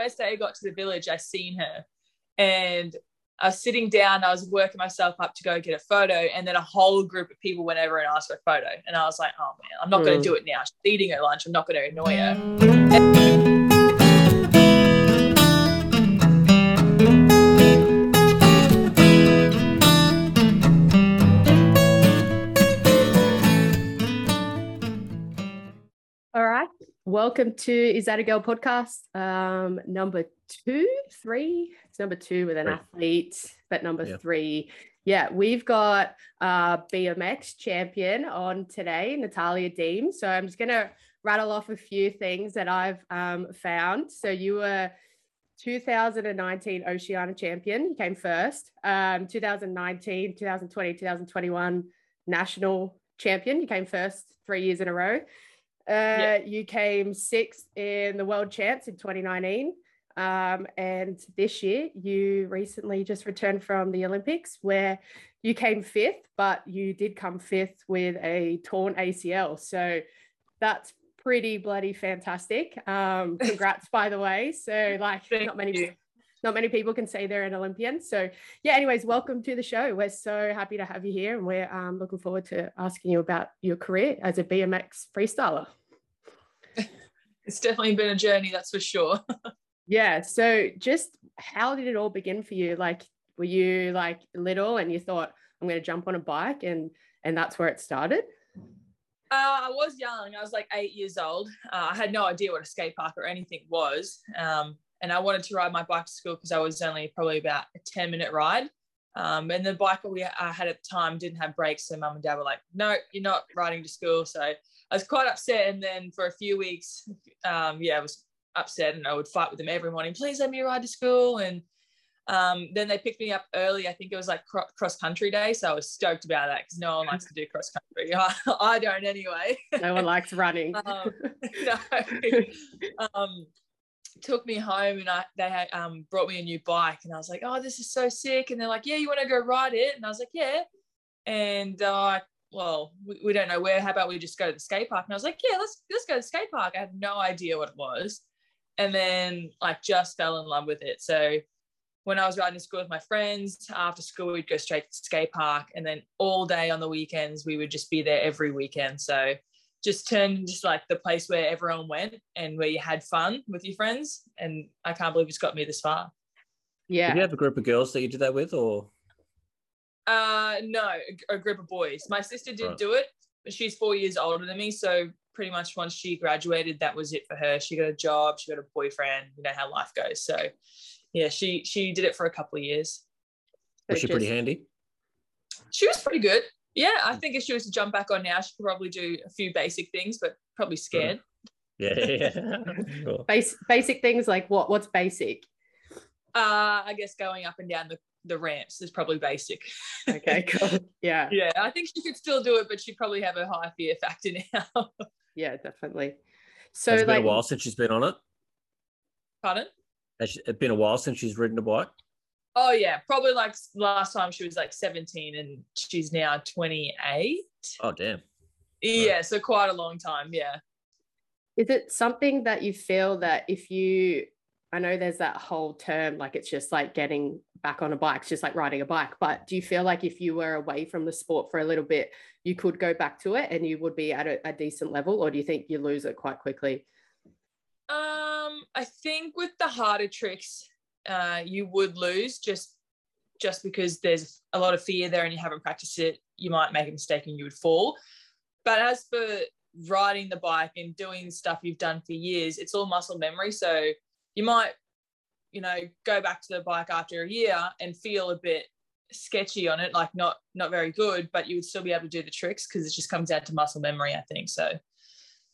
first day I got to the village, I seen her, and I was sitting down. I was working myself up to go get a photo, and then a whole group of people went over and asked for a photo, and I was like, "Oh man, I'm not mm. going to do it now. She's eating her lunch. I'm not going to annoy her." And- Welcome to Is That a Girl podcast, um, number two, three. It's number two with an three. athlete, but number yeah. three. Yeah, we've got uh, BMX champion on today, Natalya Diehm. So I'm just going to rattle off a few things that I've um, found. So you were 2019 Oceania champion, you came first. Um, 2019, 2020, 2021 national champion, you came first three years in a row. Uh, You came sixth in the World Champs in 2019. Um, and this year, you recently just returned from the Olympics where you came fifth, but you did come fifth with a torn ACL. So that's pretty bloody fantastic. Um, congrats, by the way. So, like, not many. You. Not many people can say they're an Olympian. So, yeah, anyways, welcome to the show. We're so happy to have you here, and we're um, looking forward to asking you about your career as a BMX freestyler it's definitely been a journey, that's for sure. yeah. So just how did it all begin for you? Like, were you like little and you thought, I'm going to jump on a bike and and that's where it started? Uh, I was young. I was like eight years old. Uh, I had no idea what a skate park or anything was. Um, and I wanted to ride my bike to school because I was only probably about a 10 minute ride. Um, and the bike we I had at the time didn't have brakes. So mum and dad were like, no, you're not riding to school. So I was quite upset. And then for a few weeks, um, yeah, I was upset and I would fight with them every morning. Please let me ride to school. And um, then they picked me up early. I think it was like cross country day. So I was stoked about that because no one likes to do cross country. I, I don't anyway. No one likes running. um, no. um, took me home and I, they had um, brought me a new bike and I was like, oh, this is so sick. And they're like, yeah, you want to go ride it? And I was like, yeah. And uh, well, we, we don't know where. How about we just go to the skate park? And I was like, yeah, let's let's go to the skate park. I had no idea what it was, and then like just fell in love with it. So when I was riding to school with my friends, after school we'd go straight to the skate park, and then all day on the weekends we would just be there every weekend. So just turned just like the place where everyone went and where you had fun with your friends. And I can't believe it's got me this far. Yeah. Did you have a group of girls that you did that with, or? Uh, no, a, a group of boys. My sister did right. do it. But she's four years older than me, so pretty much once she graduated, that was it for her. She got a job, she got a boyfriend. You know how life goes. So, yeah, she she did it for a couple of years. Was she pretty handy? She was pretty good. Yeah, I think if she was to jump back on now, she could probably do a few basic things, but probably scared. Yeah, yeah. cool. Base, basic things like what? What's basic? Uh, I guess going up and down the the ramps is probably basic. Okay, cool. Yeah. yeah, I think she could still do it, but she'd probably have a high fear factor now. yeah, definitely. So it's like, been a while since she's been on it. Pardon? It's been a while since she's ridden a bike? Oh yeah, probably like last time she was like 17 and she's now 28. Oh damn. Yeah, right. so quite a long time, yeah. Is it something that you feel that if you I know there's that whole term, like it's just like getting back on a bike, it's just like riding a bike. But do you feel like if you were away from the sport for a little bit, you could go back to it and you would be at a, a decent level, or do you think you lose it quite quickly? Um, I think with the harder tricks, uh, you would lose just just because there's a lot of fear there and you haven't practiced it. You might make a mistake and you would fall. But as for riding the bike and doing stuff you've done for years, it's all muscle memory. So you might you know go back to the bike after a year and feel a bit sketchy on it like not not very good but you would still be able to do the tricks because it just comes down to muscle memory i think so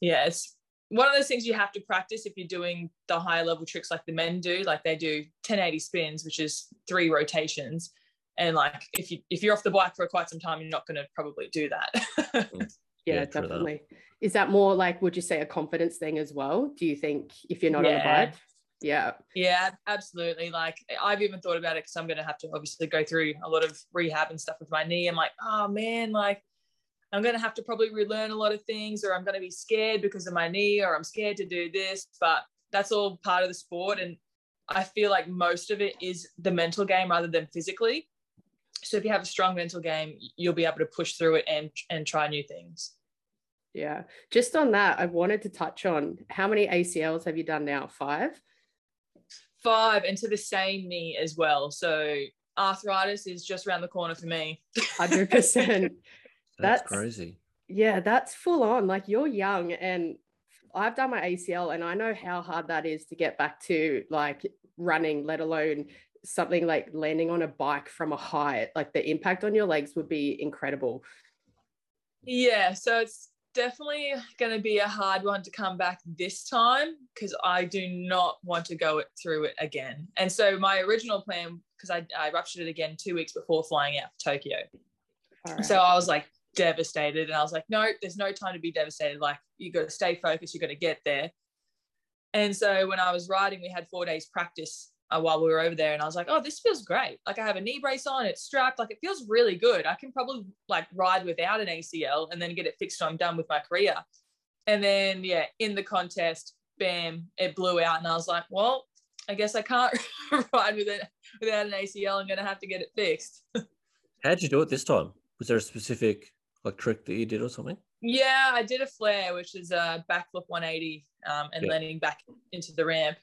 yeah it's one of those things you have to practice if you're doing the higher level tricks like the men do like they do 1080 spins which is three rotations and like if you if you're off the bike for quite some time you're not going to probably do that mm. yeah, yeah definitely is that more like would you say a confidence thing as well do you think if you're not yeah. on the bike yeah. Yeah, absolutely. Like I've even thought about it because I'm going to have to obviously go through a lot of rehab and stuff with my knee. I'm like, oh man, like I'm going to have to probably relearn a lot of things, or I'm going to be scared because of my knee, or I'm scared to do this. But that's all part of the sport. And I feel like most of it is the mental game rather than physically. So if you have a strong mental game, you'll be able to push through it and and try new things. Yeah. Just on that, I wanted to touch on how many ACLs have you done now? Five? Five, and to the same knee as well. So arthritis is just around the corner for me. 100%. That's, That's- crazy. Yeah, that's full on. Like you're young and I've done my ACL and I know how hard that is to get back to like running, let alone something like landing on a bike from a height. Like the impact on your legs would be incredible. Yeah, so it's definitely going to be a hard one to come back this time because I do not want to go it through it again. And so my original plan, because I, I ruptured it again two weeks before flying out for Tokyo. Right. So I was like devastated, and I was like, no, there's no time to be devastated. Like you got to stay focused. You got to get there. And so when I was riding, we had four days practice uh, while we were over there, and I was like, oh, this feels great. Like I have a knee brace on, it's strapped. Like it feels really good. I can probably like ride without an ACL and then get it fixed. So I'm done with my career. And then yeah, in the contest, bam, it blew out, and I was like, well, I guess I can't ride with it without an ACL. I'm gonna have to get it fixed. How'd you do it this time? Was there a specific like trick that you did or something? Yeah, I did a flare, which is a backflip 180 um, and Yeah. landing back into the ramp.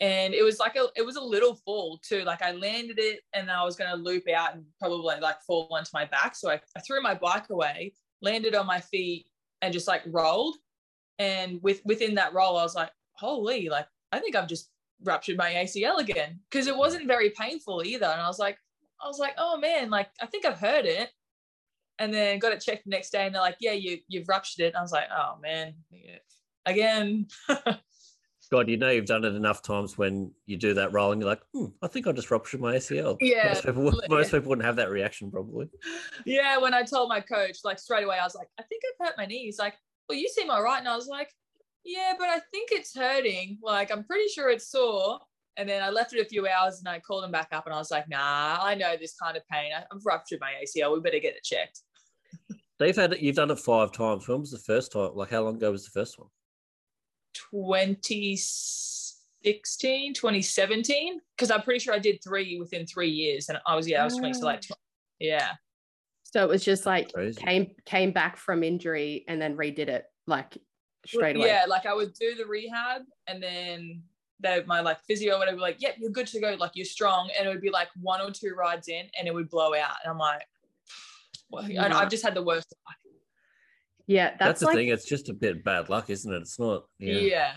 And it was like a, it was a little fall too. Like I landed it and I was going to loop out and probably like fall onto my back. So I, I threw my bike away, landed on my feet and just like rolled. And with within that roll, I was like, holy, like I think I've just ruptured my ACL again because it wasn't very painful either. And I was like, I was like, oh man, like I think I've heard it and then got it checked the next day and they're like yeah you you've ruptured it. And i was like oh man yeah. again. God, you know you've done it enough times when you do that roll and you're like, hmm, I think I just ruptured my ACL. Yeah, Most people, would- most people wouldn't have that reaction probably. yeah when i told my coach like straight away i was like i think i've hurt my knee. He's like well you seem all right. And i was like yeah but i think it's hurting. Like i'm pretty sure it's sore. And then i left it a few hours and i called him back up and i was like nah i know this kind of pain. I've ruptured my acl we better get it checked So you've had it, you've done it five times. When was the first time? Like how long ago was the first one? 2016 2017 because i'm pretty sure i did three within three years and i was yeah i was 20 so like oh. tw- yeah So it was just like Crazy. came came back from injury and then redid it like straight away. yeah like i would do the rehab and then they, my like physio or whatever like yep you're good to go like you're strong and it would be like one or two rides in and it would blow out and i'm like well, and Yeah. i've just had the worst luck. Yeah, That's, that's, the like thing. It's just a bit bad luck, isn't it? It's not. yeah Yeah.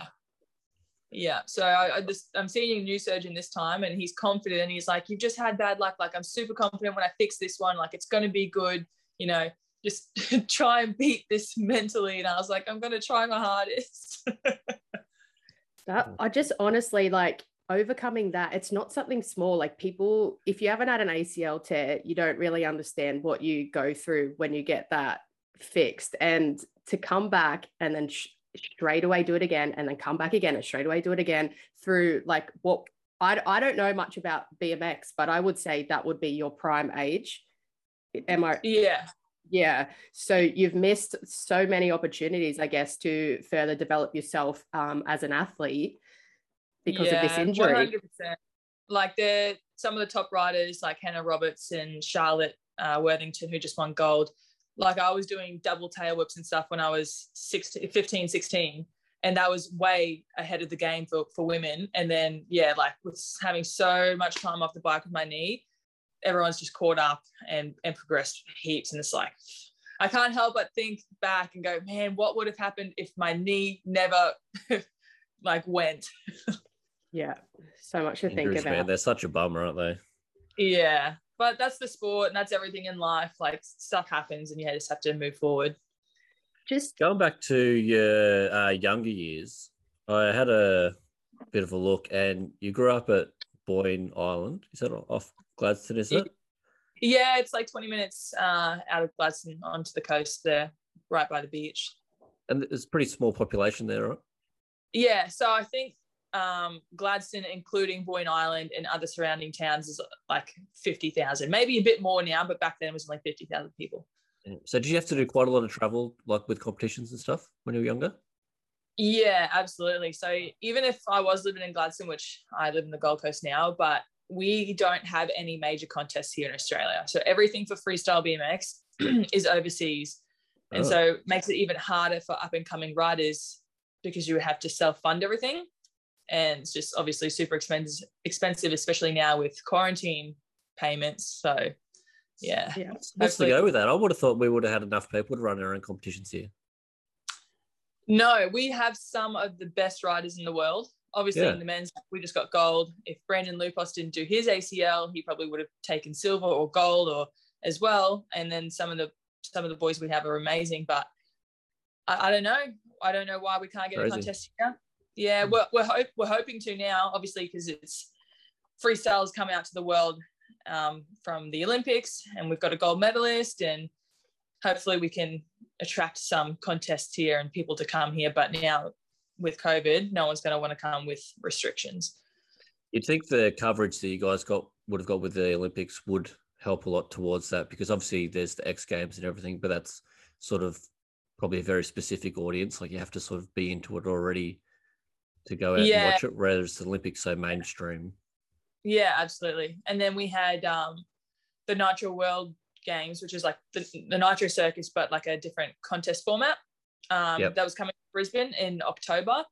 yeah, so I, I just i'm seeing a new surgeon this time and he's confident and he's like you've just had bad luck like i'm super confident when i fix this one like it's going to be good you know just try and beat this mentally and i was like i'm going to try my hardest that I just honestly like overcoming that. It's not something small. Like people, if you haven't had an ACL tear, you don't really understand what you go through when you get that fixed. And to come back and then sh- straight away do it again, and then come back again and straight away do it again through like what I, I don't know much about BMX, but I would say that would be your prime age. Am I? yeah Yeah. So you've missed so many opportunities, I guess, to further develop yourself um, as an athlete because of this Yeah, injury. 100%. Like the some of the top riders like Hannah Roberts and Charlotte uh, Worthington who just won gold. Like I was doing double tail whips and stuff when I was 16, 15, 16. And that was way ahead of the game for, for women. And then, yeah, like with having so much time off the bike with my knee, everyone's just caught up and, and progressed heaps. And it's like, I can't help but think back and go, man, what would have happened if my knee never like went? Yeah. So much to think about. man, they're such a bummer, aren't they? Yeah, but that's the sport and that's everything in life. Like stuff happens and you just have to move forward. Just Going back to your uh, younger years, I had a bit of a look, and you grew up at Boyne Island. Is that off Gladstone? Is it? Yeah, it's like 20 minutes uh, out of Gladstone onto the coast there, right by the beach. And there's a pretty small population there, right? Yeah, so I think um, Gladstone, including Boyne Island and other surrounding towns, is like 50,000, maybe a bit more now, but back then it was only 50,000 people. So did you have to do quite a lot of travel, like with competitions and stuff, when you were younger? Yeah, absolutely. So even if I was living in Gladstone, which I live in the Gold Coast now, but we don't have any major contests here in Australia. So everything for freestyle BMX is overseas. And oh. so makes it even harder for up and coming riders because you have to self fund everything. And it's just obviously super expensive, expensive, especially now with quarantine payments. So yeah. yeah. What's the go with that? I would have thought we would have had enough people to run our own competitions here. No, we have some of the best riders in the world. Obviously, yeah. in the men's, we just got gold. If Brandon Loupos didn't do his ACL, he probably would have taken silver or gold or as well. And then some of the some of the boys we have are amazing, but I, I don't know. I don't know why we can't get Crazy. a contest here. Yeah, we're we're, hope, we're hoping to now, obviously, because it's freestyles come out to the world um, from the Olympics, and we've got a gold medalist, and hopefully we can attract some contests here and people to come here. But now with COVID, no one's going to want to come with restrictions. You'd think the coverage that you guys got would have got with the Olympics would help a lot towards that because obviously there's the X Games and everything, but that's sort of probably a very specific audience. Like you have to sort of be into it already to go out yeah. and watch it, whereas the Olympics so mainstream. Yeah, absolutely. And then we had um, the Nitro World Games, which is like the, the Nitro Circus, but like a different contest format. Um, yep. That was coming to Brisbane in October.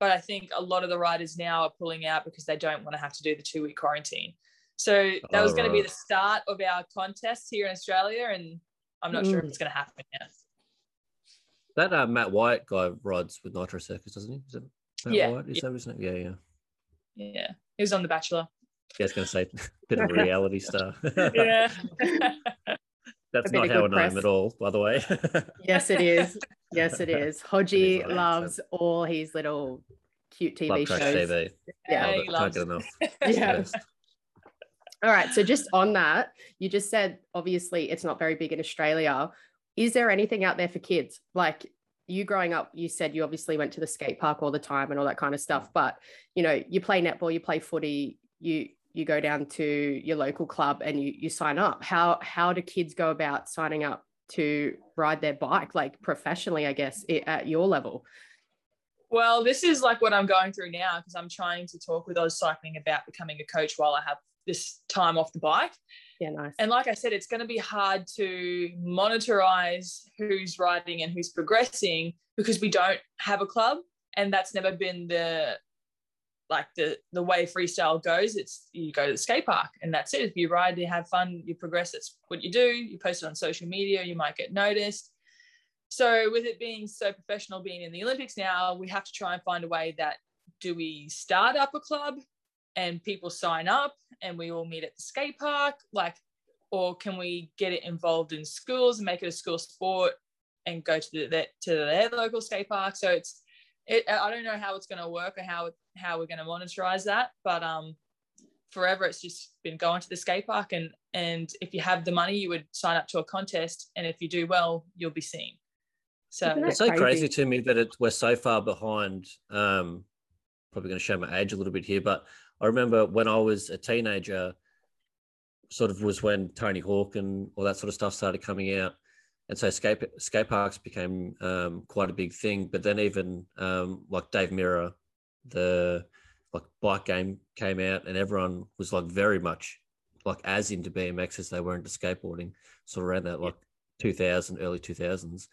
But I think a lot of the riders now are pulling out because they don't want to have to do the two week quarantine. So that was going right. to be the start of our contest here in Australia, and I'm not mm. sure if mm. it's going to happen yet. That uh, Matt White guy rides with Nitro Circus, doesn't he? Is it Matt yeah, White? Is yeah. that his name? Yeah, yeah. Yeah, he was on The Bachelor. Yeah, I was going to say a bit of a reality star. yeah. That's not how I know him at all, by the way. yes, it is. Yes, it is. Hodgie loves all his little cute TV Love shows. TV. Yeah, yeah can't get enough. yeah. All right. So just on that, you just said obviously it's not very big in Australia. Is there anything out there for kids? Like you growing up, you said you obviously went to the skate park all the time and all that kind of stuff. But you know, you play netball, you play footy, you you go down to your local club and you you sign up how how do kids go about signing up to ride their bike like professionally i guess at your level well this is like what i'm going through now because i'm trying to talk with AusCycling about becoming a coach while i have this time off the bike. Yeah nice. And like i said it's going to be hard to monitorize who's riding and who's progressing because we don't have a club and that's never been the like the the way freestyle goes. It's you go to the skate park and that's it. If you ride you have fun you progress. That's what you do. You post it on social media you might get noticed. So with it being so professional being in the olympics now we have to try and find a way that do we start up a club and people sign up and we all meet at the skate park like or can we get it involved in schools and make it a school sport and go to the, to their local skate park so it's it, I don't know how it's going to work or how how we're going to monetize that, but um, forever it's just been going to the skate park and and if you have the money, you would sign up to a contest, and if you do well, you'll be seen. So it's so crazy? crazy to me that it, we're so far behind. Um, probably going to show my age a little bit here, but I remember when I was a teenager, sort of was when Tony Hawk and all that sort of stuff started coming out and so skate skate parks became um, quite a big thing. But then even um, like Dave Mirra, the like bike game came out, and everyone was like very much like as into BMX as they were into skateboarding. Sort of around that like 2000, early 2000s.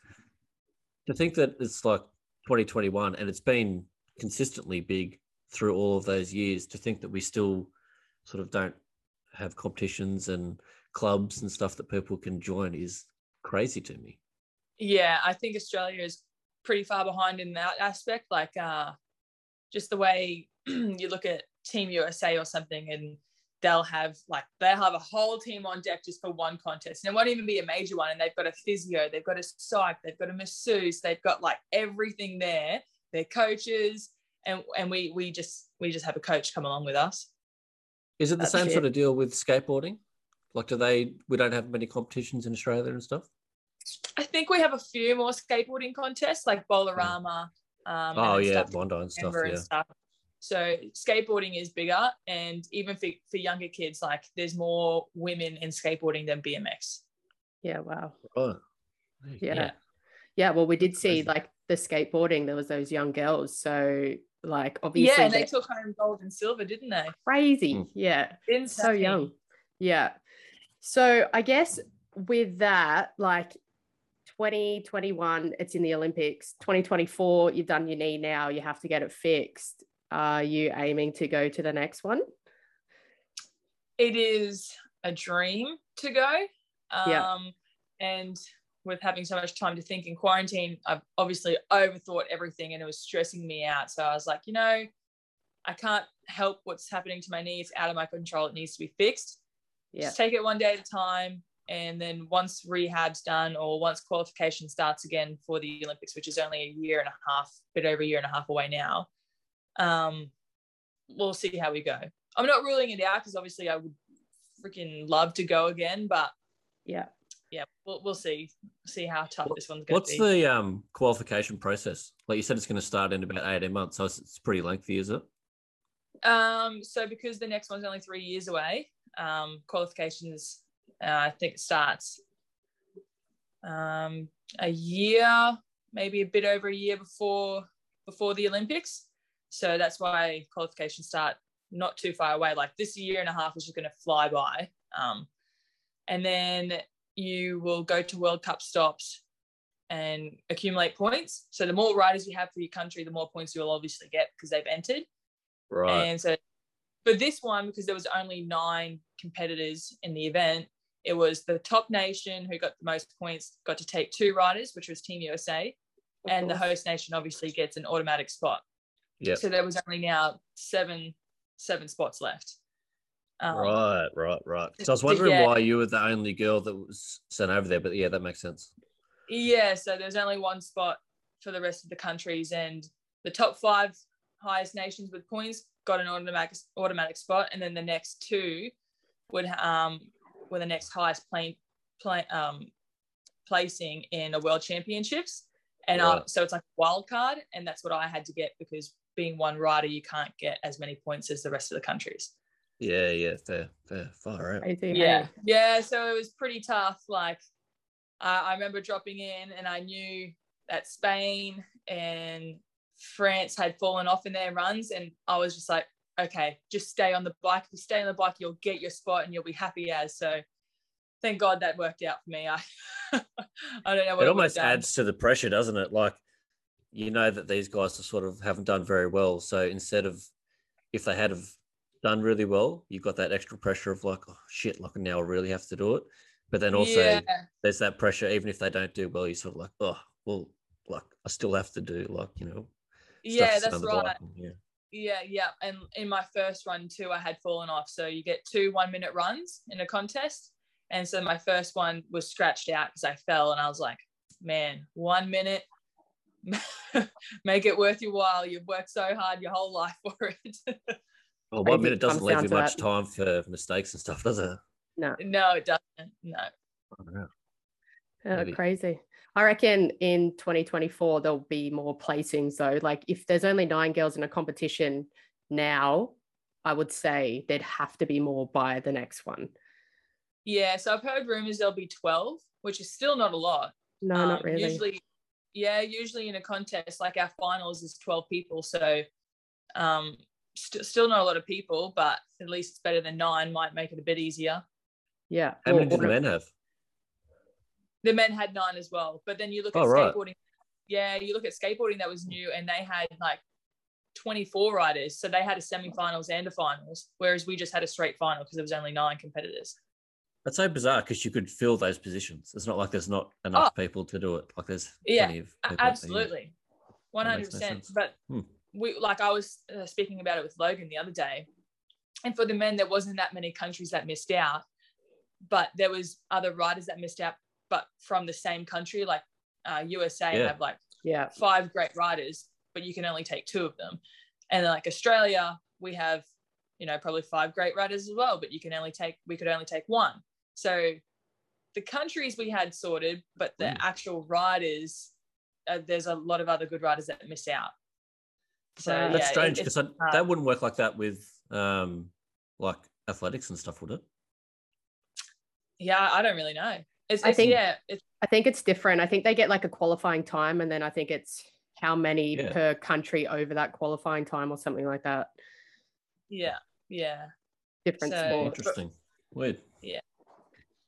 To think that it's like 2021 and it's been consistently big through all of those years. To think that we still sort of don't have competitions and clubs and stuff that people can join is crazy to me. Yeah, I think Australia is pretty far behind in that aspect. Like uh, just the way you look at Team USA or something, and they'll have like they'll have a whole team on deck just for one contest, and it won't even be a major one. And they've got a physio, they've got a psych, they've got a masseuse, they've got like everything there. Their coaches, and and we we just we just have a coach come along with us. Is it the That's same it. sort of deal with skateboarding? Like, do they? We don't have many competitions in Australia and stuff. I think we have a few more skateboarding contests like Bowlarama. Um, oh yeah, Bondi and stuff. Yeah. And stuff. So skateboarding is bigger, and even for, for younger kids, like there's more women in skateboarding than BMX. Yeah. Wow. Oh. Yeah. yeah. yeah. Well, we did see like the skateboarding, there was those young girls. So like obviously, yeah, and they took home gold and silver, didn't they? Crazy, Mm. yeah, Insane. so young, yeah. So I guess with that, like 2021, it's in the Olympics. 2024, you've done your knee now, you have to get it fixed. Are you aiming to go to the next one? It is a dream to go. Um, Yeah. And with having so much time to think in quarantine, I've obviously overthought everything and it was stressing me out. So I was like, you know, I can't help what's happening to my knee. It's out of my control. It needs to be fixed. Yeah, Just take it one day at a time. And then once rehab's done or once qualification starts again for the Olympics, which is only a year and a half, bit over a year and a half away now, um, we'll see how we go. I'm not ruling it out because obviously I would freaking love to go again, but yeah. Yeah, we'll, we'll see see how tough this one's going to be. What's the um, qualification process? Like you said, it's going to start in about 18 months. So it's, it's pretty lengthy, is it? Um, so because the next one's only three years away, um, qualifications uh, I think starts um, a year, maybe a bit over a year before before the Olympics. So that's why qualifications start not too far away. Like this year and a half is just going to fly by. Um, and then you will go to World Cup stops and accumulate points. So the more riders you have for your country, the more points you'll obviously get because they've entered. Right. And so for this one, because there was only nine competitors in the event, it was the top nation who got the most points got to take two riders, which was Team USA, of and the host nation obviously gets an automatic spot. yeah. So there was only now seven seven spots left. Um, right, right, right. So I was wondering yeah. why you were the only girl that was sent over there, but yeah, that makes sense. Yeah, so there's only one spot for the rest of the countries, and the top five highest nations with points got an automatic automatic spot, and then the next two would um were the next highest plane play um placing in a world championships, and uh, Right. so it's like a wild card, and that's what I had to get because being one rider, you can't get as many points as the rest of the countries. Yeah, yeah, fair, fair, far out. Yeah yeah so it was pretty tough like uh, i remember dropping in and i knew that spain and france had fallen off in their runs and i was just like okay just stay on the bike if you stay on the bike you'll get your spot and you'll be happy as so thank god that worked out for me i i don't know what It I almost adds to the pressure, doesn't it? Like you know that these guys are sort of haven't done very well. So instead of if they had have done really well, you've got that extra pressure of like, oh shit, like now I really have to do it. But then also yeah there's that pressure, even if they don't do well, you sort of like, oh, well, like I still have to do like, you know, yeah that's right and- Yeah. Yeah, yeah. And in my first run too, I had fallen off. So you get two one minute runs in a contest. And so my first one was scratched out because I fell and I was like, man, one minute, make it worth your while. You've worked so hard your whole life for it. Well, one minute doesn't leave you much that. time for mistakes and stuff, does it? No, no, it doesn't. No. uh, crazy. I reckon in 2024 there'll be more placings though. Like if there's only nine girls in a competition now, I would say there'd have to be more by the next one. Yeah. So I've heard rumors there'll be 12, which is still not a lot. No, Um, not really. Usually, yeah, usually in a contest like our finals is 12 people. So um, st- still not a lot of people, but at least it's better than nine, might make it a bit easier. yeah. How many Or- did the men have? The men had nine as well. But then you look at Oh, right. skateboarding. Yeah, you look at skateboarding that was new and they had like 24 riders. So they had a semi-finals and a finals, whereas we just had a straight final because there was only nine competitors. That's so bizarre because you could fill those positions. It's not like there's not enough people to do it. Like there's Oh. Yeah, plenty of people out there, yeah. Absolutely. Hundred makes percent. But Hmm. We like I was uh, speaking about it with Logan the other day, and for the men there wasn't that many countries that missed out, but there was other riders that missed out, but from the same country. Like uh, USA Yeah. have like Yeah. five great riders, but you can only take two of them, and then like Australia we have you know probably five great riders as well, but you can only take we could only take one. So the countries we had sorted, but the Mm. actual riders, uh, there's a lot of other good riders that miss out. So Wow. yeah, That's it- strange because hard. that wouldn't work like that with um like athletics and stuff, would it? yeah, I don't really know. It's, I it's think- yeah, it's I think it's different. I think they get like a qualifying time and then I think it's how many Yeah. per country over that qualifying time or something like that. Yeah, yeah. Different So- sport. Interesting. Weird. Yeah.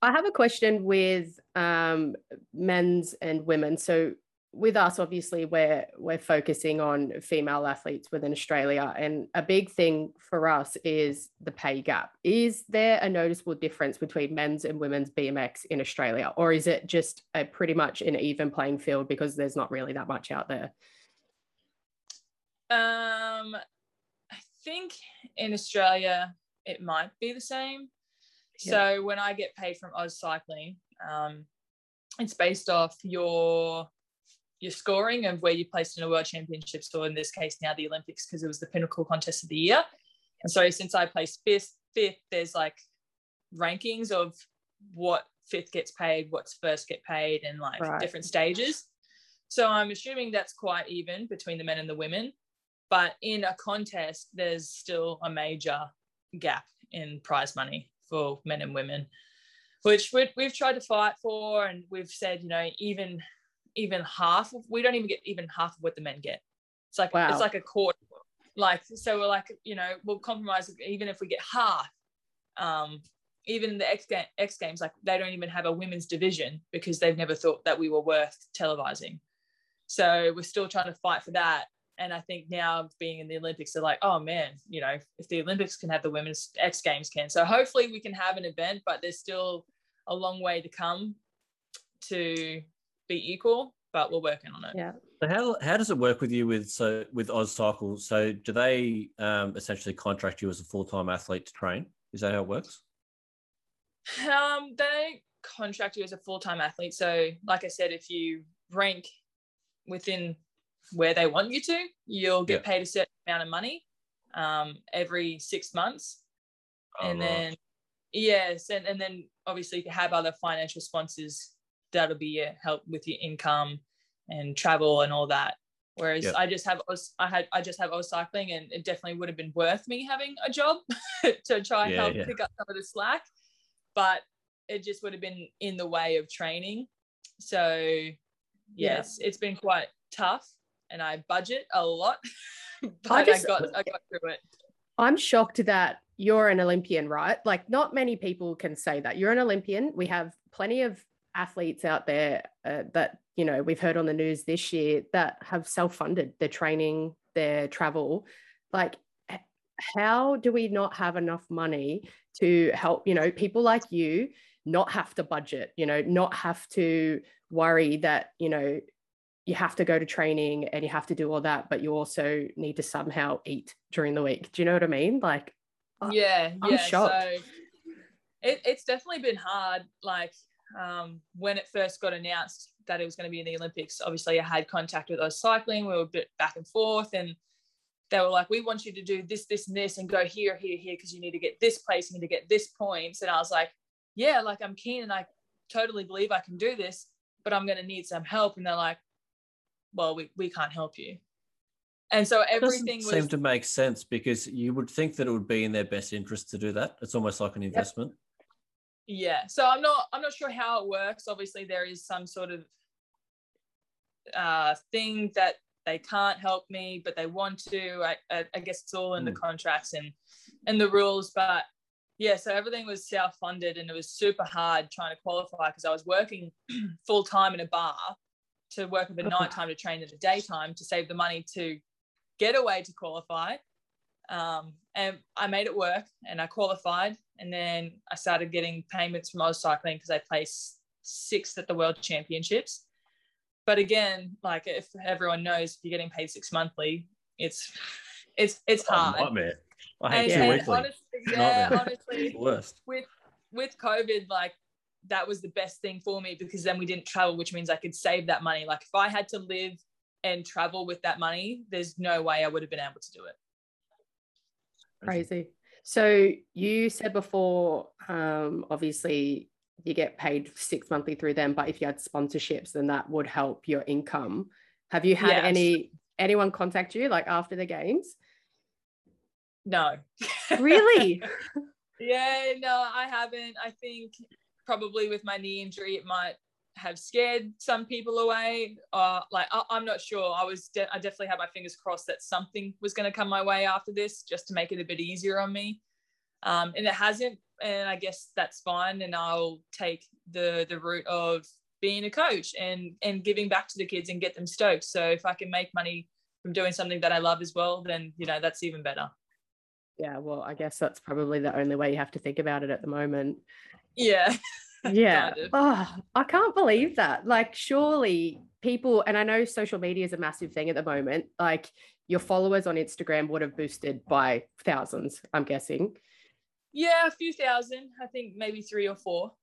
I have a question with um, men's and women. So with us, obviously, we're we're focusing on female athletes within Australia, and a big thing for us is the pay gap. Is there a noticeable difference between men's and women's BMX in Australia, or is it just a pretty much an even playing field because there's not really that much out there? Um, I think in Australia it might be the same. So when I get paid from AusCycling, um, it's based off your your scoring of where you placed in a world championships or in this case now the Olympics because it was the pinnacle contest of the year. And so since I placed fifth, fifth, there's like rankings of what fifth gets paid, what's first get paid, and like Right. different stages. So I'm assuming that's quite even between the men and the women. But in a contest, there's still a major gap in prize money for men and women, which we we've tried to fight for, and we've said, you know, even even half of we don't even get even half of what the men get. It's like Wow. it's like a quarter. Like so, we're like, you know, we'll compromise even if we get half. Um, even the X, Ga- X Games, like they don't even have a women's division because they've never thought that we were worth televising. So we're still trying to fight for that. And I think now being in the Olympics, they're like, oh man, you know, if the Olympics can have the women's X Games can. So hopefully we can have an event, but there's still a long way to come to be equal, but we're working on it. Yeah. So how how does it work with you with so with Oz Cycle? So do they um, essentially contract you as a full time athlete to train? Is that how it works? Um, they contract you as a full time athlete. So, like I said, if you rank within where they want you to, you'll get Yeah. paid a certain amount of money um, every six months. Oh, and right. then, yes, and, and then obviously, if you have other financial sponsors, that'll be your help with your income and travel and all that. Whereas Yep. I just have Oz- I had I just have AusCycling, and it definitely would have been worth me having a job to try and Yeah, help yeah. pick up some of the slack, but it just would have been in the way of training. So yes, it's been quite tough, and I budget a lot, but I, just- got I got through it. I'm shocked that you're an Olympian, right? Like, not many people can say that. You're an Olympian. We have plenty of athletes out there uh, that, you know, we've heard on the news this year that have self funded their training, their travel. Like, how do we not have enough money to help, you know, people like you not have to budget, you know, not have to worry that, you know, you have to go to training and you have to do all that, but you also need to somehow eat during the week. Do you know what I mean? Like, yeah I'm yeah shocked. so it, it's definitely been hard like um, when it first got announced that it was going to be in the olympics obviously i had contact with AusCycling we were a bit back and forth and they were like we want you to do this this and this and go here here here because you need to get this place you need to get this points and i was like yeah like i'm keen and i totally believe i can do this but i'm going to need some help and they're like well we, we can't help you and so everything was seem to make sense because you would think that it would be in their best interest to do that. It's almost like an investment. Yeah so i'm not i'm not sure how it works obviously there is some sort of uh thing that they can't help me but they want to i, I, I guess it's all in the Mm. contracts and and the rules but yeah so everything was self-funded and it was super hard trying to qualify because i was working full time in a bar to work at the Oh. night time to train at the daytime to save the money to get away to qualify um, and I made it work and I qualified. And then I started getting payments from AusCycling because I placed sixth at the World Championships. But again, like if everyone knows, if you're getting paid six monthly, it's it's it's Oh, hard. nightmare. I And, hate two and weekly. honestly, yeah, Nightmare. honestly, the worst. with with COVID, like that was the best thing for me because then we didn't travel, which means I could save that money. Like if I had to live and travel with that money, there's no way I would have been able to do it. crazy. So you said before, um, obviously you get paid six monthly through them, but if you had sponsorships, then that would help your income. Have you had Yes. any anyone contact you like after the games? No. Really? Yeah, no, I haven't. I think probably with my knee injury, it might have scared some people away. Uh, like I, am not sure. I was de- I definitely had my fingers crossed that something was going to come my way after this, just to make it a bit easier on me. Um, and it hasn't, and I guess that's fine. And I'll take the the route of being a coach and and giving back to the kids and get them stoked. So if I can make money from doing something that I love as well, then you know that's even better. Yeah, well, I guess that's probably the only way you have to think about it at the moment. Yeah. yeah. Oh, I can't believe that. Like, surely people, and I know social media is a massive thing at the moment. Like, your followers on Instagram would have boosted by thousands, I'm guessing. Yeah, a few thousand. I think maybe three or four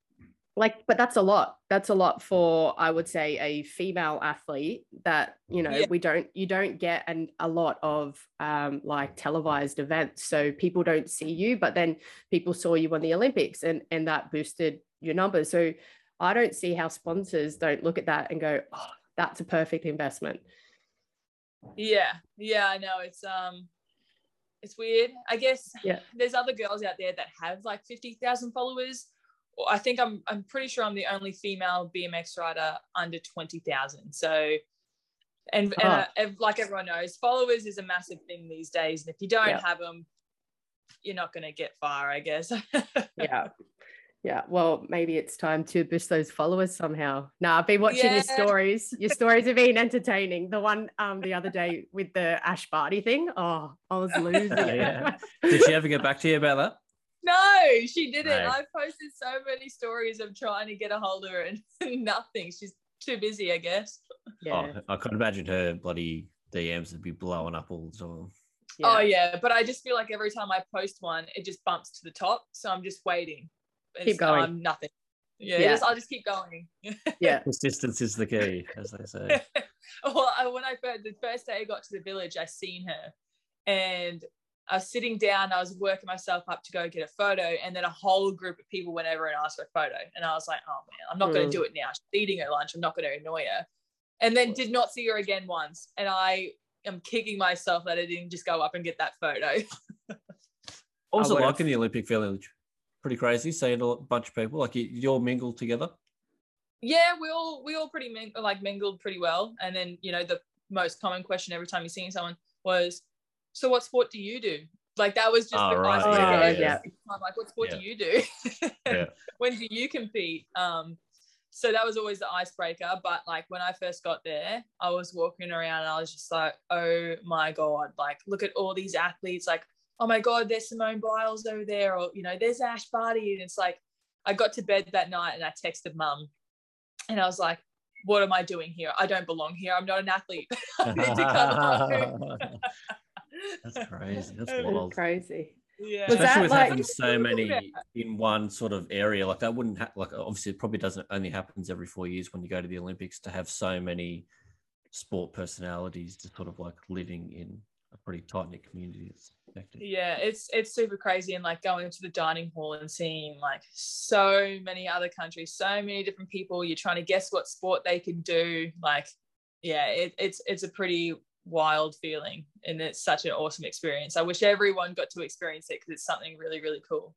like but that's a lot that's a lot for i would say a female athlete that you know yeah. we don't you don't get an, a lot of um, like televised events so people don't see you but then people saw you on the olympics and and that boosted your numbers so i don't see how sponsors don't look at that and go oh, that's a perfect investment yeah yeah i know it's um it's weird i guess yeah there's other girls out there that have like 50,000 followers Or I think I'm I'm pretty sure I'm the only female BMX rider under twenty thousand. So, and and uh, like everyone knows, followers is a massive thing these days. And if you don't yeah. have them, you're not going to get far, I guess. yeah. Yeah, well, maybe it's time to boost those followers somehow. Now, I've been watching yeah. your stories. Your stories have been entertaining. The one um the other day with the Ash Barty thing. Oh, I was losing. yeah. Did she ever get back to you about that? No, she didn't. No. I've posted so many stories of trying to get a hold of her and nothing. She's too busy, I guess. Yeah. Oh, I could imagine her bloody DMs would be blowing up all the time. Yeah. Oh yeah, but I just feel like every time I post one, it just bumps to the top. So I'm just waiting. It's, keep going. Um, nothing. Yeah, yeah. Just, I'll just keep going. yeah, persistence is the key, as they say. well, I, when I first, the first day I got to the village, I seen her, and I was sitting down, I was working myself up to go get a photo, and then a whole group of people went over and asked for a photo. And I was like, oh man, I'm not mm. going to do it now. She's eating her lunch. I'm not going to annoy her. And then did not see her again once. And I am kicking myself that I didn't just go up and get that photo. also, like in the Olympic Village, pretty crazy seeing a bunch of people like you, you all mingled together. Yeah, we all we all pretty ming- like mingled pretty well. And then you know the most common question every time you're seeing someone was, so what sport do you do? Like that was just oh, the right. Oh, yeah, yeah. I'm like, what sport yeah. do you do? yeah. When do you compete? Um, so that was always the icebreaker. But like when I first got there, I was walking around and I was just like, oh my God, like look at all these athletes. Like, oh my God, there's Simone Biles over there, or you know, there's Ash Barty. And it's like I got to bed that night and I texted mum and I was like, what am I doing here? I don't belong here. I'm not an athlete. I need to come. That's crazy. That's wild. Crazy. Yeah. Was Especially with like... having so many in one sort of area, like that wouldn't ha- like obviously it probably doesn't only happens every four years when you go to the Olympics to have so many sport personalities just sort of like living in a pretty tight knit community. It's yeah, it's it's super crazy and like going to the dining hall and seeing like so many other countries, so many different people. You're trying to guess what sport they can do. Like, yeah, it, it's it's a pretty wild feeling and it's such an awesome experience. I wish everyone got to experience it because it's something really, really cool.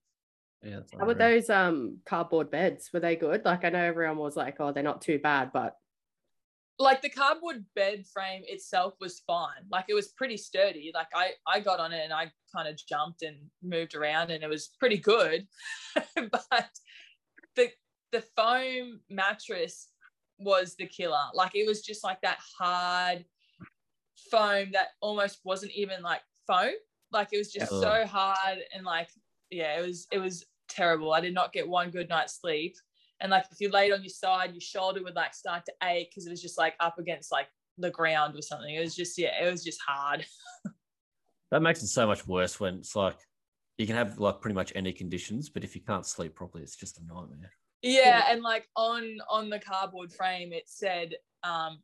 Yeah. How were those um cardboard beds? Were they good? Like I know everyone was like, oh, they're not too bad, but like the cardboard bed frame itself was fine. Like it was pretty sturdy. Like I I got on it and I kind of jumped and moved around and it was pretty good. but the the foam mattress was the killer. Like it was just like that hard foam that almost wasn't even like foam. Like it was just yeah. so hard and like yeah, it was it was terrible. I did not get one good night's sleep. And like if you laid on your side, your shoulder would like start to ache because it was just like up against like the ground or something. It was just yeah, it was just hard. that makes it so much worse when it's like you can have like pretty much any conditions, but if you can't sleep properly, it's just a nightmare. Yeah, and like on on the cardboard frame, it said um,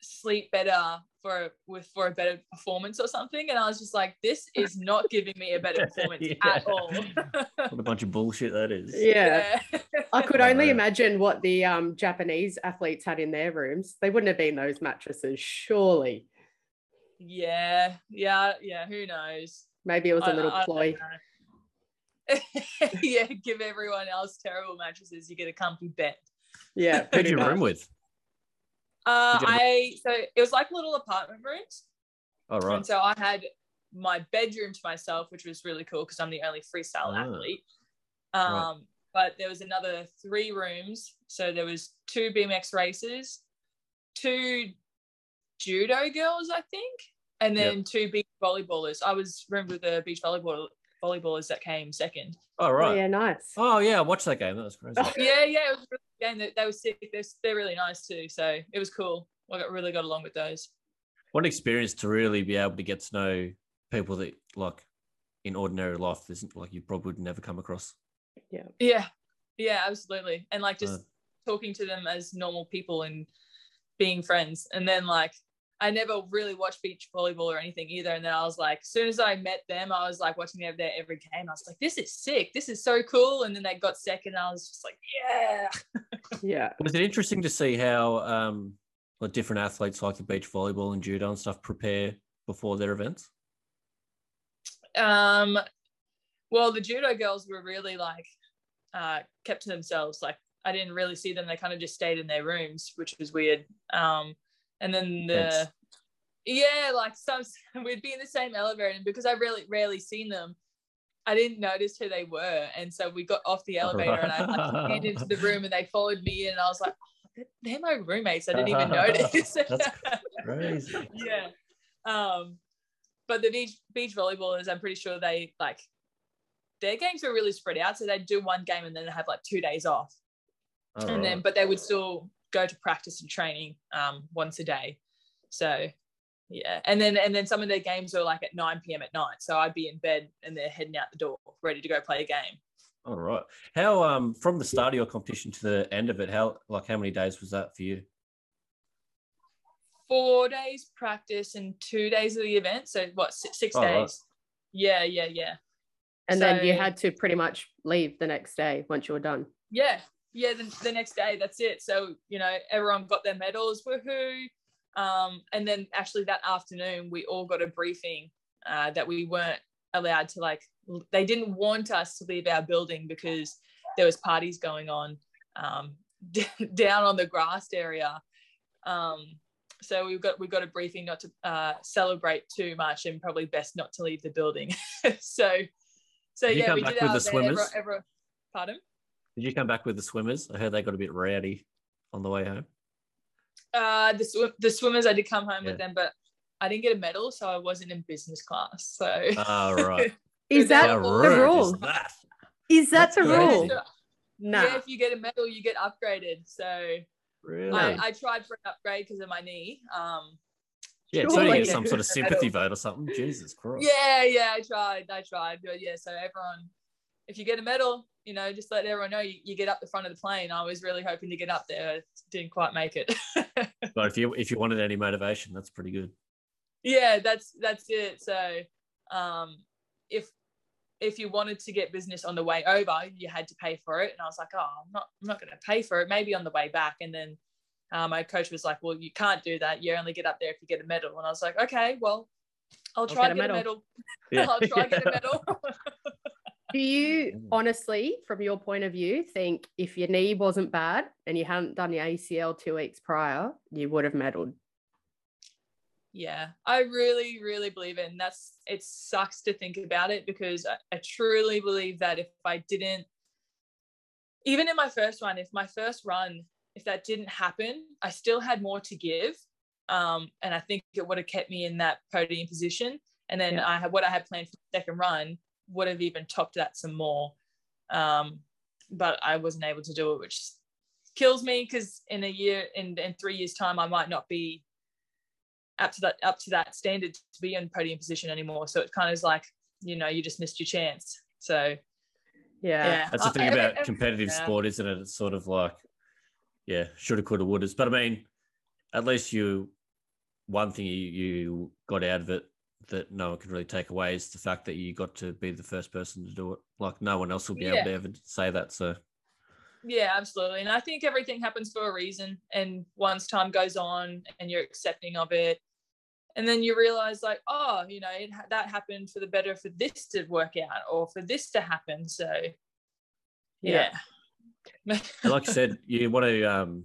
sleep better for with for a better performance or something. And i was just like this is not giving me a better performance yeah. at all. What a bunch of bullshit that is. Yeah, yeah. i could only imagine what the um, japanese athletes had in their rooms. They wouldn't have been those mattresses surely. Yeah. Yeah. Yeah. Who knows? Maybe it was a little I, ploy. yeah. Give everyone else terrible mattresses. You get a comfy bed. Yeah. Who'd pretty you room with? Uh, Did you have I so it was like little apartment rooms, All right. and so I had my bedroom to myself, which was really cool because I'm the only freestyle Ah. athlete. Um, but there was another three rooms, so there was two BMX races, two judo girls, I think, and then two beach volleyballers. I was roomed with the beach volleyball volleyballers that came second. Oh, right. yeah, nice. Oh yeah, I watched that game. That was crazy. Yeah, yeah, it was really good game. They, they were sick. They're, they're really nice too. So it was cool. I got really got along with those. What an experience to really be able to get to know people that like in ordinary life isn't like you probably would never come across. Yeah. Yeah, yeah, absolutely. And like just Uh. talking to them as normal people and being friends. And then like I never really watched beach volleyball or anything either. And then I was like, as soon as I met them, I was like watching them there every game. I was like, this is sick. This is so cool. And then they got second. And I was just like, yeah. Yeah. Was it interesting to see how um like different athletes like the beach volleyball and judo and stuff prepare before their events? Um, well, the judo girls were really like uh, kept to themselves. Like I didn't really see them. They kind of just stayed in their rooms, which was weird. Um, and then the Tense. yeah, like some we'd be in the same elevator, and because I really rarely seen them, I didn't notice who they were. And so we got off the elevator, and I like, scanned into the room, and they followed me in, and I was like, oh, they're- my roommates. I didn't even notice. That's Crazy. yeah. Um, but the beach beach volleyballers, I'm pretty sure they like their games were really spread out. So they'd do one game and then they have like two days off. All and then but they would still go to practice and training um once a day. So yeah. And then and then some of their games were like at 9 p.m. at night. So I'd be in bed and they're heading out the door, ready to go play a game. All right. How um from the start of your competition to the end of it, how like how many days was that for you? Four days practice and two days of the event. So what six, six Oh, right. days? Yeah, yeah, yeah. And then you had to pretty much leave the next day once you were done. yeah yeah the, the next day that's it. So you know everyone got their medals woohoo. Um, and then actually that afternoon we all got a briefing uh, that we weren't allowed to like they didn't want us to leave our building because there was parties going on um, down on the grassed area. Um, so we've got we got a briefing not to uh, celebrate too much and probably best not to leave the building. So so Did yeah we did with our the event. Everyone- swimmers? everyone- pardon Did you come back with the swimmers? I heard they got a bit rowdy on the way home. Uh, the swim, the swimmers, I did come home Yeah. with them, but I didn't get a medal, so I wasn't in business class. So Ah, right. Is that that the rude rude rule? is that? Is that That's the rule? So, Nah. yeah, if you get a medal, you get upgraded. So Really? I, I tried for an upgrade because of my knee. Um, yeah, it's Surely. only get some sort of sympathy vote or something. Jesus Christ. yeah, yeah, I tried, I tried, but yeah. So everyone, if you get a medal, you know, just let everyone know you, you get up the front of the plane. I was really hoping to get up there, didn't quite make it. But if you if you wanted any motivation, that's pretty good. yeah that's that's it. So um if if you wanted to get business on the way over you had to pay for it. And i was like oh i'm not i'm not going to pay for it. Maybe on the way back. And then uh, my coach was like well you can't do that. You only get up there if you get a medal. And i was like okay well i'll try get a to get a medal." medal. I'll try to get a medal Do you Mm. honestly, from your point of view, think if your knee wasn't bad and you hadn't done your ACL two weeks prior, you would have medaled? Yeah, I really, really believe it. And that's it sucks to think about it because I, I truly believe that if I didn't, even in my first run, if my first run, if that didn't happen, I still had more to give. Um, and I think it would have kept me in that podium position. And then Yeah. I had what I had planned for the second run would have even topped that some more. Um, but I wasn't able to do it, which kills me because in a year, in, in three years' time, I might not be up to that up to that standard to be in podium position anymore. So it kind of is like, you know, you just missed your chance. So Yeah. yeah, That's the thing every- about every- competitive yeah. sport, isn't it? It's sort of like, yeah, shoulda, coulda, woulda. But I mean, at least you, one thing you, you got out of it that no one can really take away is the fact that you got to be the first person to do it. Like no one else will be Yeah. able to ever say that. So Yeah, absolutely. And I think everything happens for a reason. And once time goes on and you're accepting of it, and then you realize, like, oh, you know, it, that happened for the better for this to work out or for this to happen. So, Yeah. yeah. Like I said, you want to um,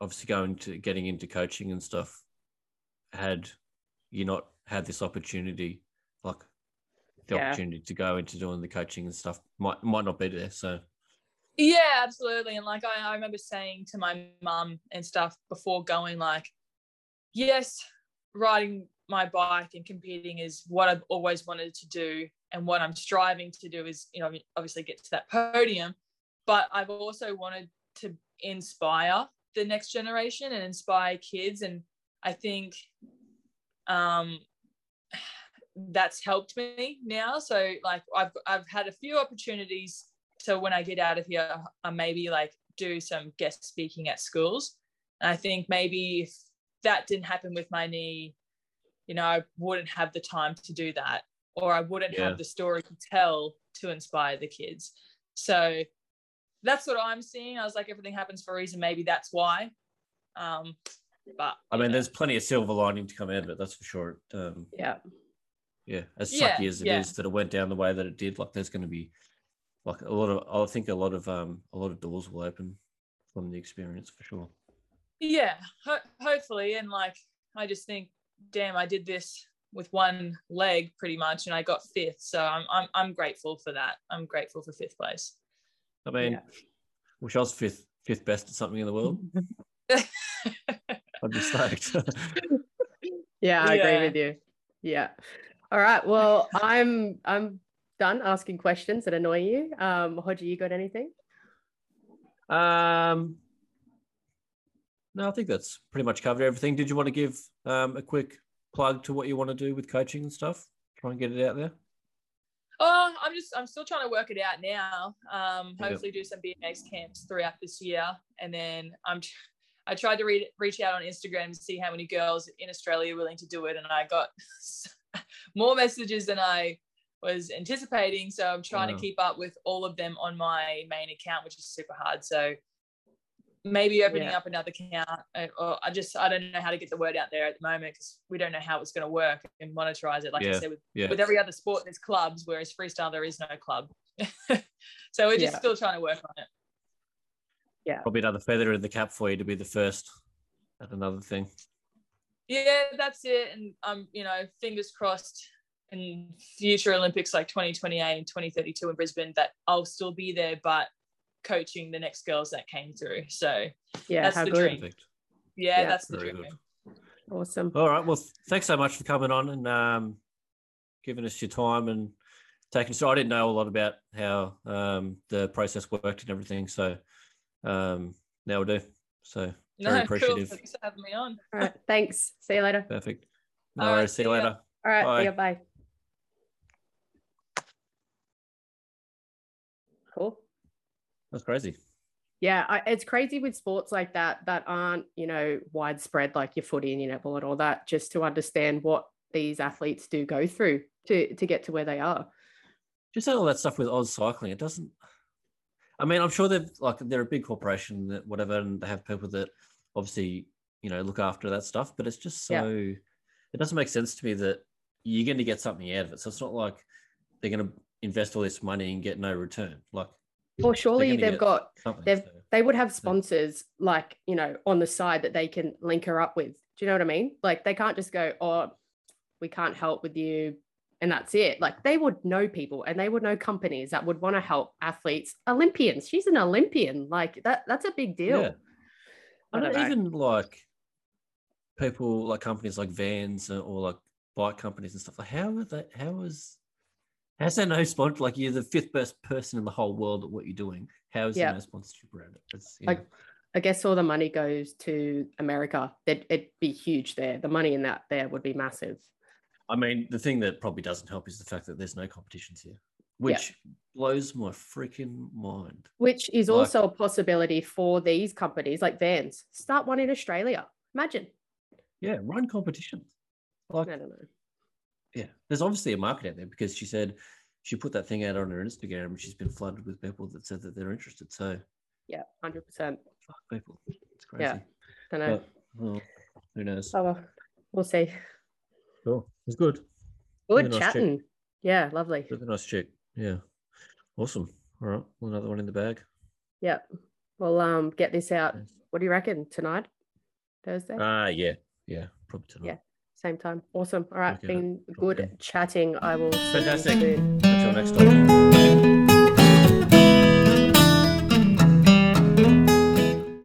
obviously go into getting into coaching and stuff. Had you not had this opportunity, like the Yeah. opportunity to go into doing the coaching and stuff, might might not be there. So Yeah, absolutely. And like I, I remember saying to my mum and stuff before going, like, yes, riding my bike and competing is what I've always wanted to do. And what I'm striving to do is, you know, obviously get to that podium. But I've also wanted to inspire the next generation and inspire kids. And I think um that's helped me now. So like I've I've had a few opportunities so when I get out of here, I maybe like do some guest speaking at schools. And I think maybe if that didn't happen with my knee, you know, I wouldn't have the time to do that, or I wouldn't Yeah. have the story to tell to inspire the kids. So that's what I'm seeing. I was like, everything happens for a reason. Maybe that's why. Um, but I mean, know. there's plenty of silver lining to come out of it. That's for sure. Um, Yeah. Yeah, as Yeah, sucky as it is yeah. that it went down the way that it did, like there's going to be like a lot of. I think a lot of um a lot of doors will open from the experience for sure. yeah ho- hopefully and like i just think damn i did this with one leg pretty much and i got fifth so i'm i'm, I'm grateful for that i'm grateful for fifth place I mean, Yeah. wish I was fifth fifth best at something in the world. I'd be stoked. Yeah, I Yeah. agree with you. Yeah. All right. Well, I'm I'm done asking questions that annoy you. Um, Hodgie, you got anything? um, no, I think that's pretty much covered everything. Did you want to give um a quick plug to what you want to do with coaching and stuff? Try and get it out there. oh i'm just i'm still trying to work it out now um Yeah. hopefully do some bmx camps throughout this year and then i'm tr- i tried to read reach out on instagram to see how many girls in australia are willing to do it and i got more messages than i was anticipating so i'm trying Wow. to keep up with all of them on my main account which is super hard so maybe opening Yeah. up another account uh, or i just i don't know how to get the word out there at the moment because we don't know how it's going to work and monetize it like i said with Yeah. with every other sport there's clubs whereas freestyle there is no club so we're just Yeah. still trying to work on it Yeah, Probably another feather in the cap for you to be the first at another thing. Yeah that's it and um you know fingers crossed in future olympics like 2028 and 2032 in brisbane that i'll still be there but coaching the next girls that came through so Yeah, That's how the good. dream. Perfect. yeah, Yeah. that's the Very dream good. Awesome. All right. Well, thanks so much for coming on and um, giving us your time and taking. So I didn't know a lot about how um, the process worked and everything. So um, now we do. So very no, cool. appreciative. Thanks for having me on. All right. Thanks. See you later. Perfect. No All right, worries. See you see ya. later. All right. Bye. See you. Bye. Cool. That's crazy. Yeah, I, it's crazy with sports like that that aren't, you know, widespread like your footy and your netball and all that, just to understand what these athletes do go through to to get to where they are. Just all that stuff with AusCycling. It doesn't. I mean, I'm sure they're like they're a big corporation that whatever, and they have people that obviously you know look after that stuff. But it's just so Yeah. it doesn't make sense to me that you're going to get something out of it. So it's not like they're going to invest all this money and get no return. Like Or surely they've got. They've- so- they would have sponsors like, you know, on the side that they can link her up with. Do you know what I mean? Like they can't just go, "Oh, we can't help with you." And that's it. Like they would know people and they would know companies that would want to help athletes, Olympians. She's an Olympian. Like that that's a big deal. Yeah. I I don't don't even like people like companies like Vans or like bike companies and stuff. Like how are they? How is how's there no sponsor? Like you're the fifth best person in the whole world at what you're doing. How is Yeah. there no sponsorship around it? Like, I guess all the money goes to America. It'd, it'd be huge there. The money in that there would be massive. I mean, the thing that probably doesn't help is the fact that there's no competitions here, which blows my freaking mind. Which is Like- also a possibility for these companies like Vans. Start one in Australia. Imagine. Yeah, run competitions. Like, I don't know. yeah, there's obviously a market out there because she said she put that thing out on her Instagram and she's been flooded with people that said that they're interested. So Yeah, hundred percent. fuck people. It's crazy. Yeah. Don't know. But, well, who knows? Oh well, we'll see. Cool. It's good. Good Really nice chatting. Yeah, lovely. Really nice chick. Yeah. Awesome. All right. Well, another one in the bag. Yep. We'll um get this out. What do you reckon tonight? Thursday? Ah, uh, yeah, yeah, probably tonight. Yeah, same time. Awesome. All right, Okay. been good Okay. chatting. I will. see you Fantastic. soon. Until next time.